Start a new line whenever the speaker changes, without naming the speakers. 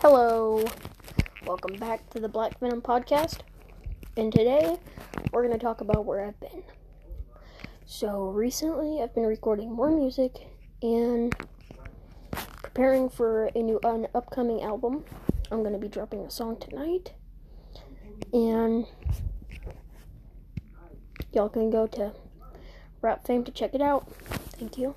Hello, welcome back to the Black Venom podcast. And today we're going to talk about where I've been. So, recently I've been recording more music and preparing for a new an upcoming album. I'm going to be dropping a song tonight. And y'all can go to Rap Fame to check it out. Thank you.